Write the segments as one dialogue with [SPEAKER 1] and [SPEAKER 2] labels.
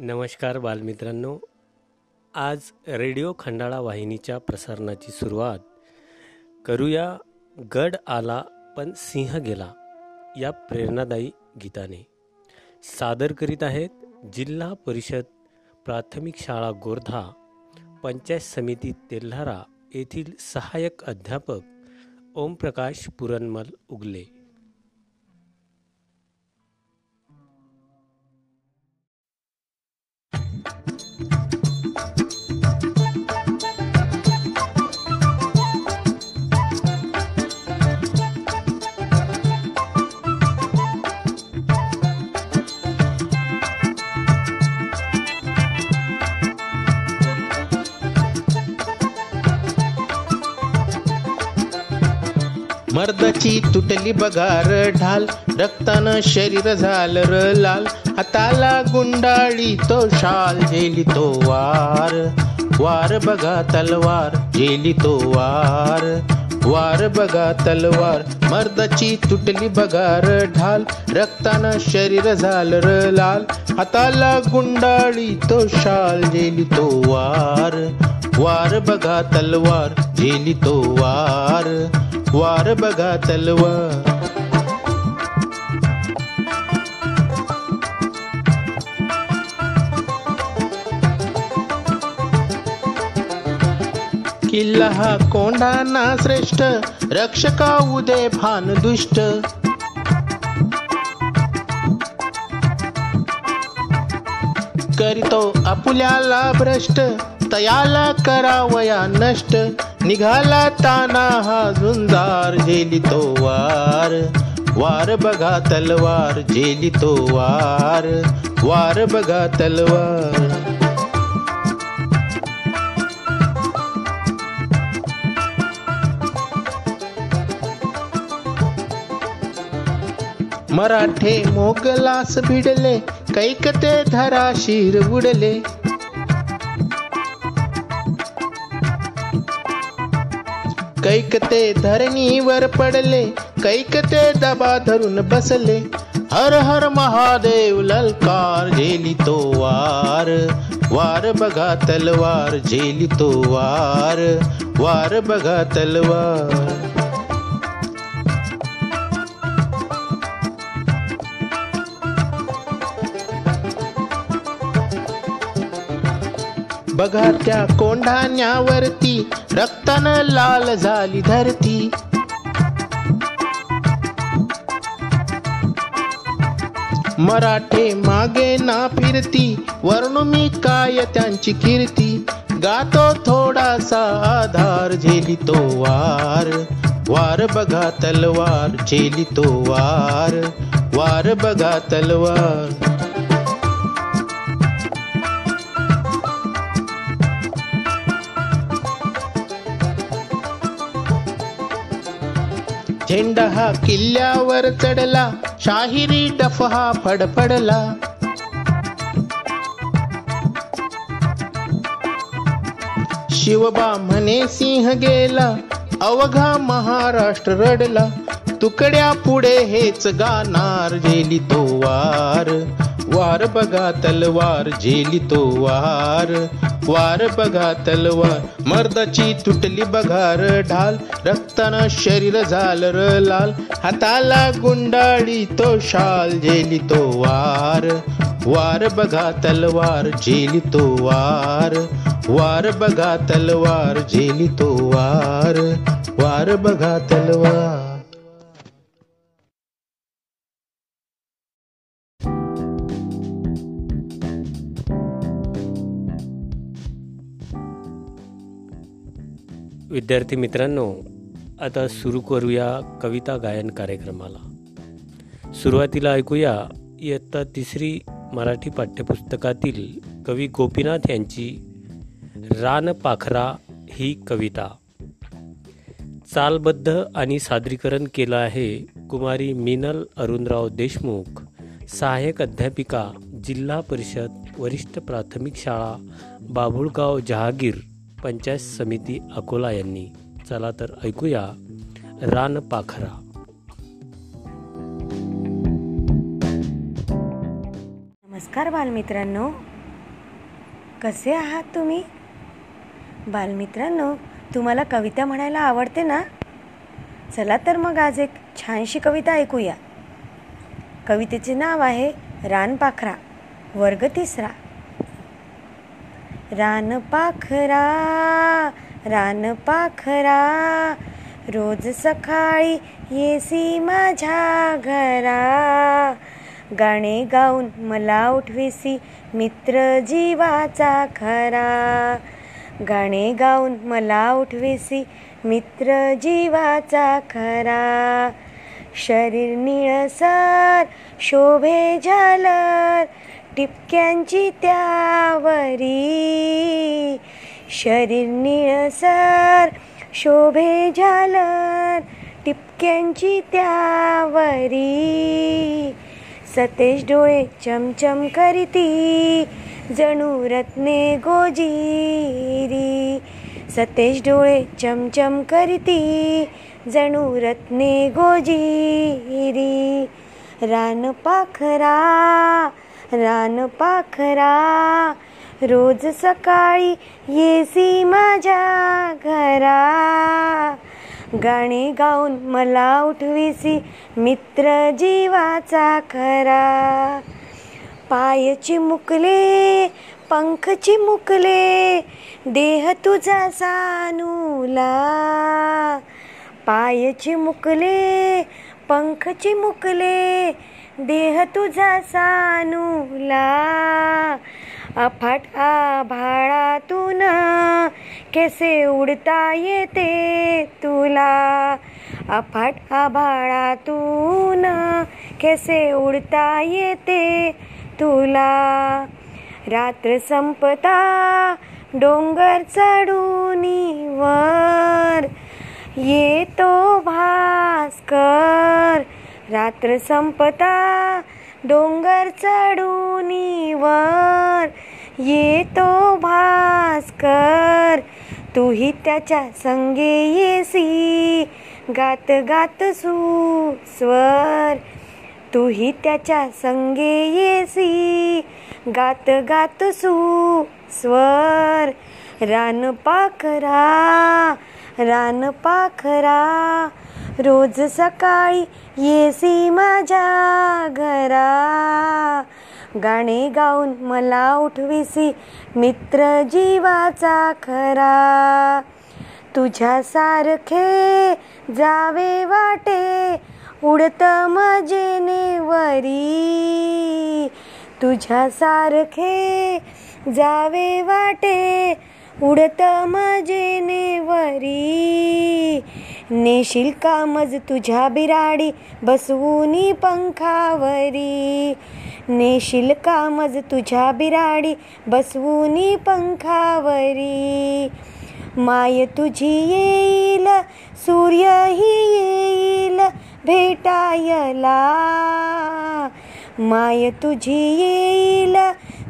[SPEAKER 1] नमस्कार बालमित्रांनो. आज रेडिओ खंडाळा वाहिनीच्या प्रसारणाची सुरुवात करूया गड आला पण सिंह गेला या प्रेरणादायी गीताने. सादर करीत आहेत जिल्हा परिषद प्राथमिक शाळा गोर्धा पंचायत समिती तेल्हारा येथील सहाय्यक अध्यापक ओमप्रकाश पुरणमल उगले.
[SPEAKER 2] मर्दाची तुटली बगार ढाल रक्तानं शरीर झालं र लाल. हाताला गुंडाळी तो शाल झेली तो वार. वार बघा तलवार जेली तो वार. वार बघा तलवार मर्दाची तुटली बगार ढाल रक्तानं शरीर झालं र लाल. हाताला गुंडाळी तो शाल जेली तो वार. वार बघा तलवार जेली तो वार. वार बघा तलवार किल्ला हा कोंडांना श्रेष्ठ रक्षका उदे भान दुष्ट. करीतो आपुल्याला भ्रष्ट तयाला करावया नष्ट. निघाला ताना हा झुंजार झेली तो वार. वार बघा तलवार झेली तो वार. वार बघा तलवार. मराठे मोगलास भिडले कैकते धरा शिर बुडले कैकते धरणीवर पडले कैकते दबा धरून बसले. हर हर महादेव ललकार झेली तो वार वार बघा तलवार झेली तो वार वार बघा तलवार. बघा त्या कोंढाण्यावरती रक्तानं लाल झाली धरती. मराठे मागे ना फिरती वर्णू मी काय त्यांची कीर्ती. गातो थोडासा आधार झेली तो वार. वार बघा तलवार झेली तो वार. वार बघा तलवार. झेंडा हा किल्ल्यावर चढला शाहिरी डफ हा फडफडला. शिवबा म्हणे सिंह गेला अवघा महाराष्ट्र रडला. तुकड्या पुढे हेच गाणार जेली तो वार. वार बघा तलवार झेली तो वार. वार बघा तलवार मर्दाची तुटली बघार. ढाल रक्तानं शरीर झालं र लाल. हाताला गुंडाळी तो शाल झेली तो वार. वार बघा तलवार झेली तो वार. वार बघा तलवार झेली तो वार. वार बघा तलवार.
[SPEAKER 1] विद्यार्थी मित्रांनो आता सुरू करूया कविता गायन कार्यक्रमाला. सुरुवातीला ऐकूया इयत्ता तिसरी मराठी पाठ्यपुस्तकातील कवी गोपीनाथ यांची रान पाखरा ही कविता. चालबद्ध आणि सादरीकरण केलं आहे कुमारी मिनल अरुणराव देशमुख सहाय्यक अध्यापिका जिल्हा परिषद वरिष्ठ प्राथमिक शाळा बाभुळगाव जहागीर पंचायत समिती अकोला यांनी. चला तर ऐकूया रान पाखरा.
[SPEAKER 3] नमस्कार बालमित्रांनो. कसे आहात तुम्ही? बालमित्रांनो तुम्हाला कविता म्हणायला आवडते ना? चला तर मग आज एक छानशी कविता ऐकूया. कवितेचे नाव आहे रानपाखरा वर्ग तिसरा. रानपाखरा रानपाखरा रोज सकाळी येसी माझ्या घरा. गाणे गाऊन मला उठविसी मित्र जीवाचा खरा. गाणे गाऊन मला उठविसी मित्र जीवाचा खरा. शरीर निळसर शोभे झालर टिपक्यांची त्यावरी. शरीर निळसर शोभे झालर टिपक्यांची त्यावरी. सतेज डोळे चमचम करीती जणू रत्ने गोजिरी. सतेज डोळे चमचम करीती जणू रत्ने गोजिरी. रानपाखरा रानपाखरा रोज सकाळी येसी माझ्या घरा. गाणे गाऊन मला उठविसी मित्र जीवाचा खरा. पाय चिमुकले पंख चिमुकले देह तुझा सानूला. पाय चिमुकले पंख चिमुकले देह तुझा सानूला. अफाट आभाळातून कसे उडता येते तुला. अफाट आभाळातून कसे उडता येते तुला. रात्र संपता डोंगर चढून वर. येतो भास्कर रात्र संपता डोंगर चढून वर. येतो भास्कर तूही त्याच्या संगे येसी. गात गात सुस्वर तूही त्याच्या संगे येसी. गात गात सुस्वर रान पाखरा. रोज सकाळी येसी माझ्या घरा. गाणे गाऊन मला उठविसी मित्र जीवाचा खरा. तुझ्या सारखे जावे वाटे उडत मजेने वरी. तुझ्या सारखे जावे वाटे उडत मजेने वरी नेशील का मज तुझ्या बिराडी? बसवूनी पंखावरी. नेशील का मज तुझ्या बिराडी? बसवूनी पंखावरी. माय तुझी येईल सूर्यही येईल भेटायला. माय तुझी येईल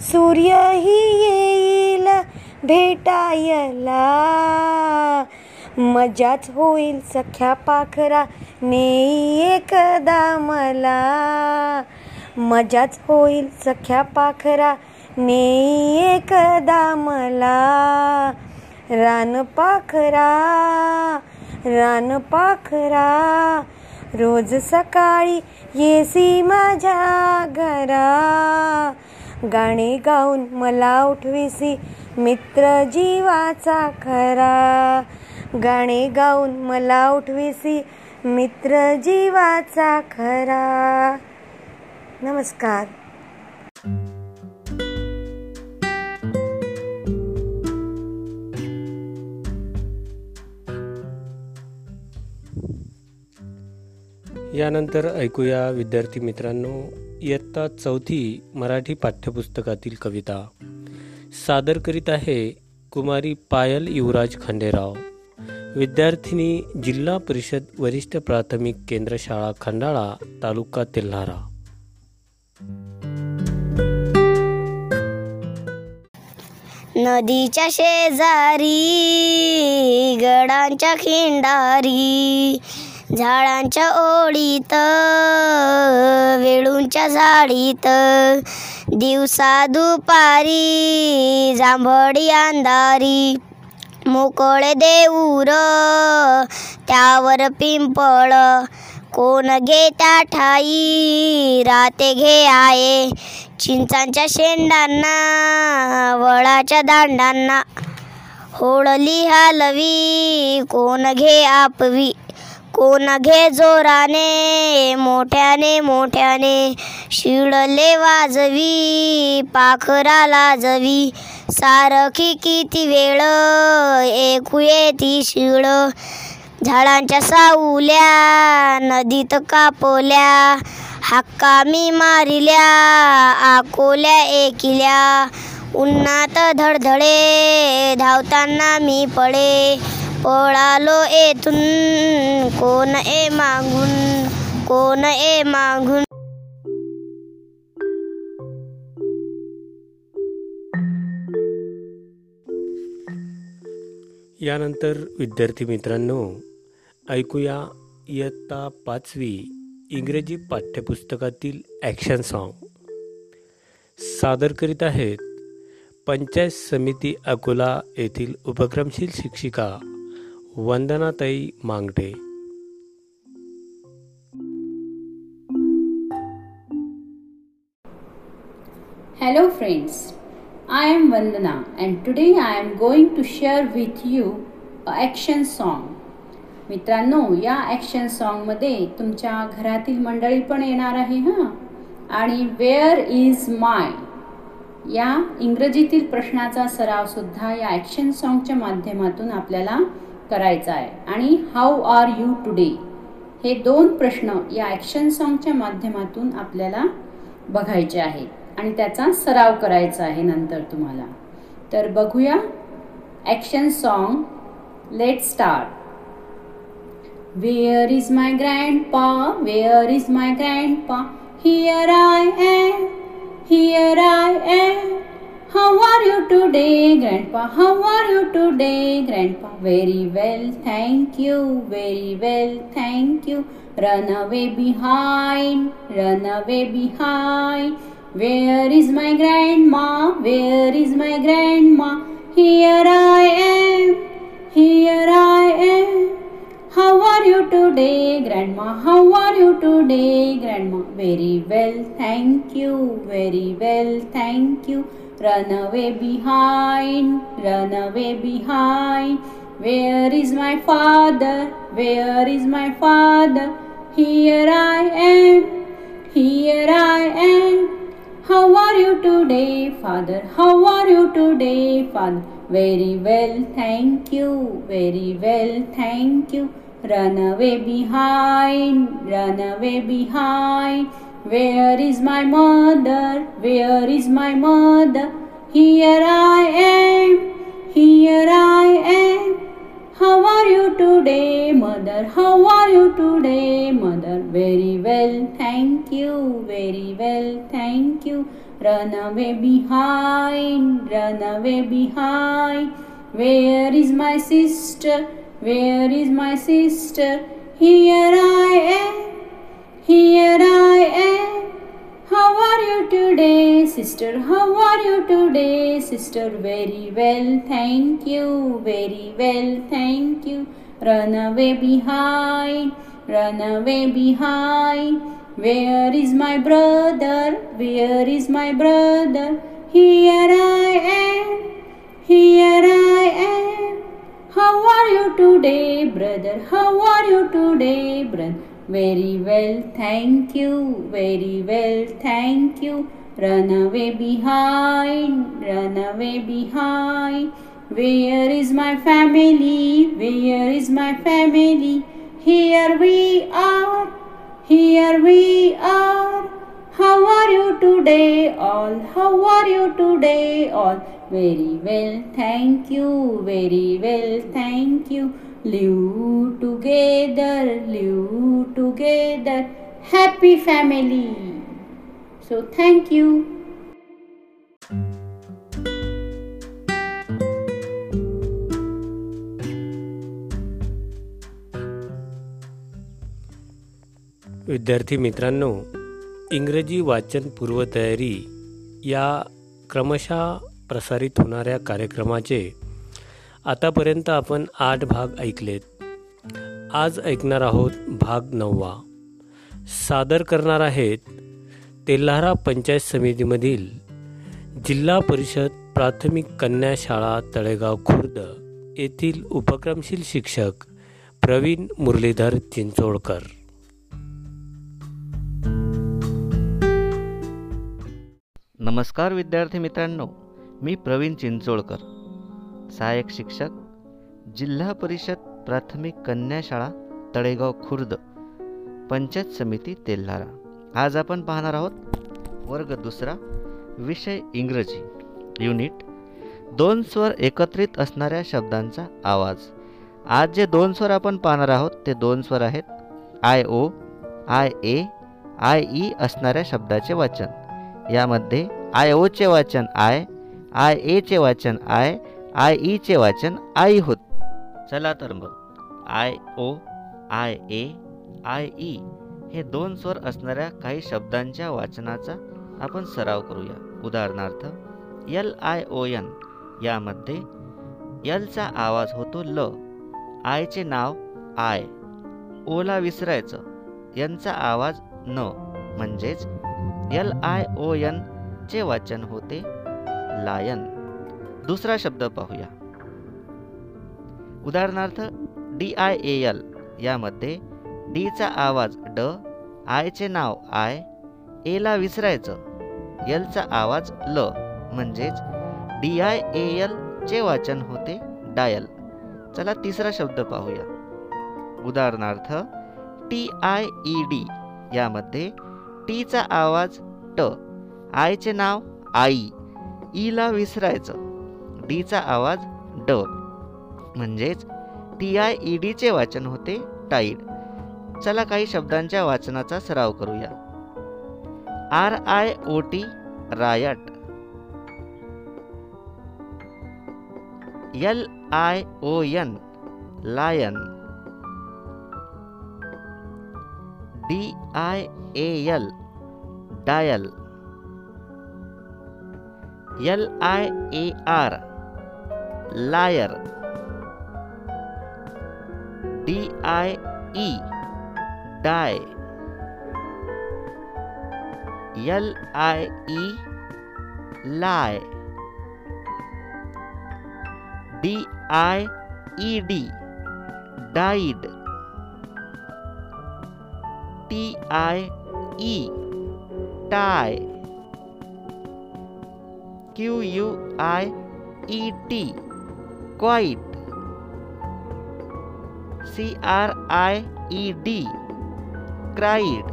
[SPEAKER 3] सूर्यही येईल भेटायला. मजाच होईल सख्या पाखरा नेई एकदा मला. मजाच होईल सख्या पाखरा नेई एकदा मला. रानपाखरा रानपाखरा रोज सकाळी येसी माझ्या घरा. गाणे गाऊन मला उठविसी मित्र जीवाचा खरा. गाणे गाऊन मला उठविसी मित्र जीवाचा खरा. नमस्कार.
[SPEAKER 1] यानंतर ऐकूया विद्यार्थी मित्रांनो इयत्ता चौथी मराठी पाठ्यपुस्तकातील कविता. सादर करीत आहे कुमारी पायल युवराज खंडेराव. विद्यार्थिनी जिल्हा परिषद वरिष्ठ प्राथमिक केंद्र शाळा खंडाळा तालुका तेल्हारा.
[SPEAKER 4] नदीच्या शेजारी गडांच्या खिंडारी झाडांच्या ओळीत वेळूंच्या झाडीत. दिवसा दुपारी जांभळी अंधारी मोकळे देऊर त्यावर पिंपळ. कोण घे त्या ठाई राते घे आहे. चिंचांच्या शेंडांना वळाच्या दांडांना. होळली हलवी कोण घे आपवी. कोण घे जोराने मोठ्याने मोठ्याने. शिळले वाजवी पाखरा लाजवी. सारखी किती वेळ ऐकूये ती शिळ. झाडांच्या सावल्या नदीत कापल्या. हाक्का मी मारिल्या आकोल्या एकिल्या. उन्हात धडधडे धावताना मी पडे पळालो येथून. कोण ए मागून? कोण ए मागून?
[SPEAKER 1] यानंतर विद्यार्थी मित्रांनो ऐकूया इयत्ता पाचवी इंग्रजी पाठ्यपुस्तकातील ॲक्शन सॉन्ग सादर करीत आहेत पंचायत समिती अकोला येथील उपक्रमशील शिक्षिका वंदनाताई Mangate.
[SPEAKER 5] Hello friends, I am Vandana and today I am going to share with you a action song. मित्रांनो या ॲक्शन सॉन्गमध्ये तुमच्या घरातील मंडळी पण येणार आहे हां? आणि वेअर इज माय या इंग्रजीतील प्रश्नाचा सराव सुद्धा या ॲक्शन सॉन्गच्या माध्यमातून आपल्याला करायचा आहे. आणि हाऊ आर यू टुडे हे दोन प्रश्न या ॲक्शन सॉन्गच्या माध्यमातून आपल्याला बघायचे आहेत आणि त्याचा सराव करायचा आहे नंतर तुम्हाला. तर बघूया action song let start Where is my grandpa? Where is my grandpa? Here I am, here I am. How are you today, grandpa? How are you today, grandpa? Very well, thank you, very well, thank you. Run away behind, run away behind. Where is my grandma? Where is my grandma? Here I am, here I am. How are you today, Grandma? How are you today, Grandma? Very well, thank you. Very well, thank you. Run away behind, run away behind. Where is my father? Where is my father? Here I am, here I am. How are you today, Father? How are you today, Father? Very well, thank you. Very well, thank you. Run away behind, run away behind. Where is my mother? Where is my mother? Here I am, here I am. How are you today, mother? How are you today, mother? Very well, thank you. Very well, thank you. Run away behind, run away behind. Where is my sister? Where is my sister? Here I am, here I am. How are you today, sister? How are you today, sister? Very well, thank you. Very well, thank you. Run away behind, run away behind. Where is my brother? Where is my brother? Here I am, here I am. How are you today, brother? How are you today, brother? Very well, thank you. Very well, thank you. Run away behind, run away behind. Where is my family? Where is my family? Here we are, here we are. How are you today, all? How are you today, all? Very well, thank you. Very well, thank you. Live together live together happy family so thank you
[SPEAKER 1] विद्यार्थी मित्रांनो इंग्रजी वाचन पूर्वतयारी या क्रमशः प्रसारित होणाऱ्या कार्यक्रमाचे आतापर्यंत आपण आठ भाग ऐकलेत. आज ऐकणार आहोत भाग नववा. सादर करणार आहेत तेल्हारा पंचायत समितीमधील जिल्हा परिषद प्राथमिक कन्या शाळा तळेगाव खुर्द येथील उपक्रमशील शिक्षक प्रवीण मुरलीधर चिंचोडकर
[SPEAKER 6] नमस्कार विद्यार्थी मित्रांनो मी प्रवीण चिंचोळकर. सहाय्यक शिक्षक जिल्हा परिषद प्राथमिक कन्या शाळा तळेगाव खुर्द पंचायत समिती तेल्हारा आज आपण पाहणार आहोत वर्ग दुसरा विषय इंग्रजी. युनिट दोन स्वर एकत्रित असणाऱ्या शब्दांचा आवाज. आज जे दोन स्वर आपण पाहणार आहोत ते दोन स्वर आहेत I O I A I E असणाऱ्या शब्दाचे वाचन. यामध्ये आय ओचे वाचन आय आय एचे वाचन आय आय ईचे वाचन आई होत चला तर मग. I O I A I E हे दोन स्वर असणाऱ्या काही शब्दांच्या वाचनाचा आपण सराव करूया. उदाहरणार्थ यल आय ओ एन यामध्ये यलचा आवाज होतो ल. आयचे नाव आय. ओला विसरायचं. यांचा आवाज न. म्हणजेच यल आय ओ एन चे वाचन होते लायन. दुसरा शब्द पाहूया. उदाहरणार्थ डी आय ए एल यामध्ये डीचा आवाज ड आयचे नाव आय एला विसरायचं एलचा आवाज ल म्हणजेच डी आय ए एल चे वाचन होते डायल. चला तिसरा शब्द पाहूया. उदाहरणार्थ टी आय ई डी यामध्ये टीचा आवाज ट आयचे नाव आई ईला e विसरायचं डीचा आवाज ड. म्हणजेच टी आय ई डीचे वाचन होते टाईड. चला काही शब्दांच्या वाचनाचा सराव करूया. R I O T riot. L I O N lion. D I A L dial. L I A R liar. D I E. Die. L I E. Lie. D I E D. Died. T I E. Tie Q U I E T. Quiet C R I E D cried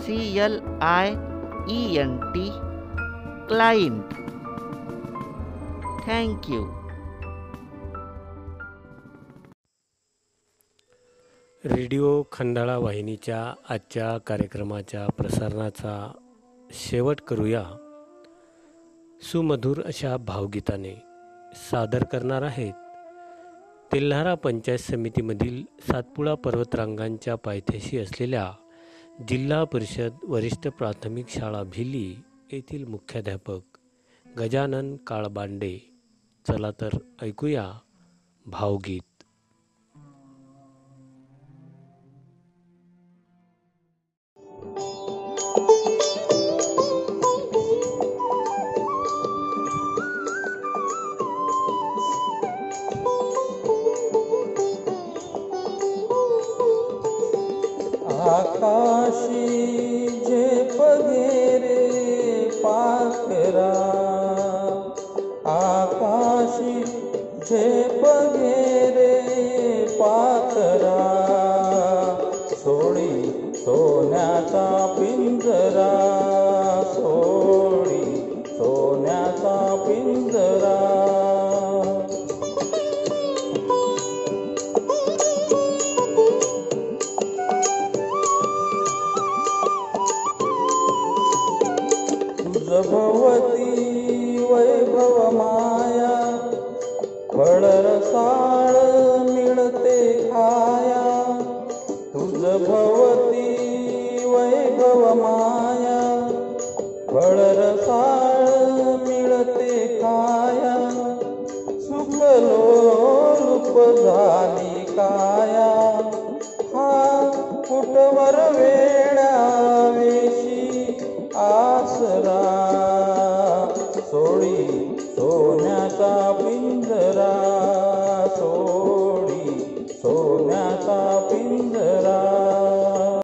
[SPEAKER 6] C L I E N T client thank you
[SPEAKER 1] radio Khandala वाहिनीच्या आजच्या कार्यक्रमाच्या प्रसारणाचा शेवट करूया. सुमधुर अशा भावगीताने सादर करणार आहेत. तेल्हारा पंचायत समितीमधील सातपुडा पर्वतरांगांच्या पायथ्याशी असलेल्या जिल्हा परिषद वरिष्ठ प्राथमिक शाळा भिली येथील मुख्याध्यापक गजानन काळबांडे. चला तर ऐकूया भावगीत.
[SPEAKER 7] आकाशी झेप घेरे पाखरा आकाशी झेप घेरे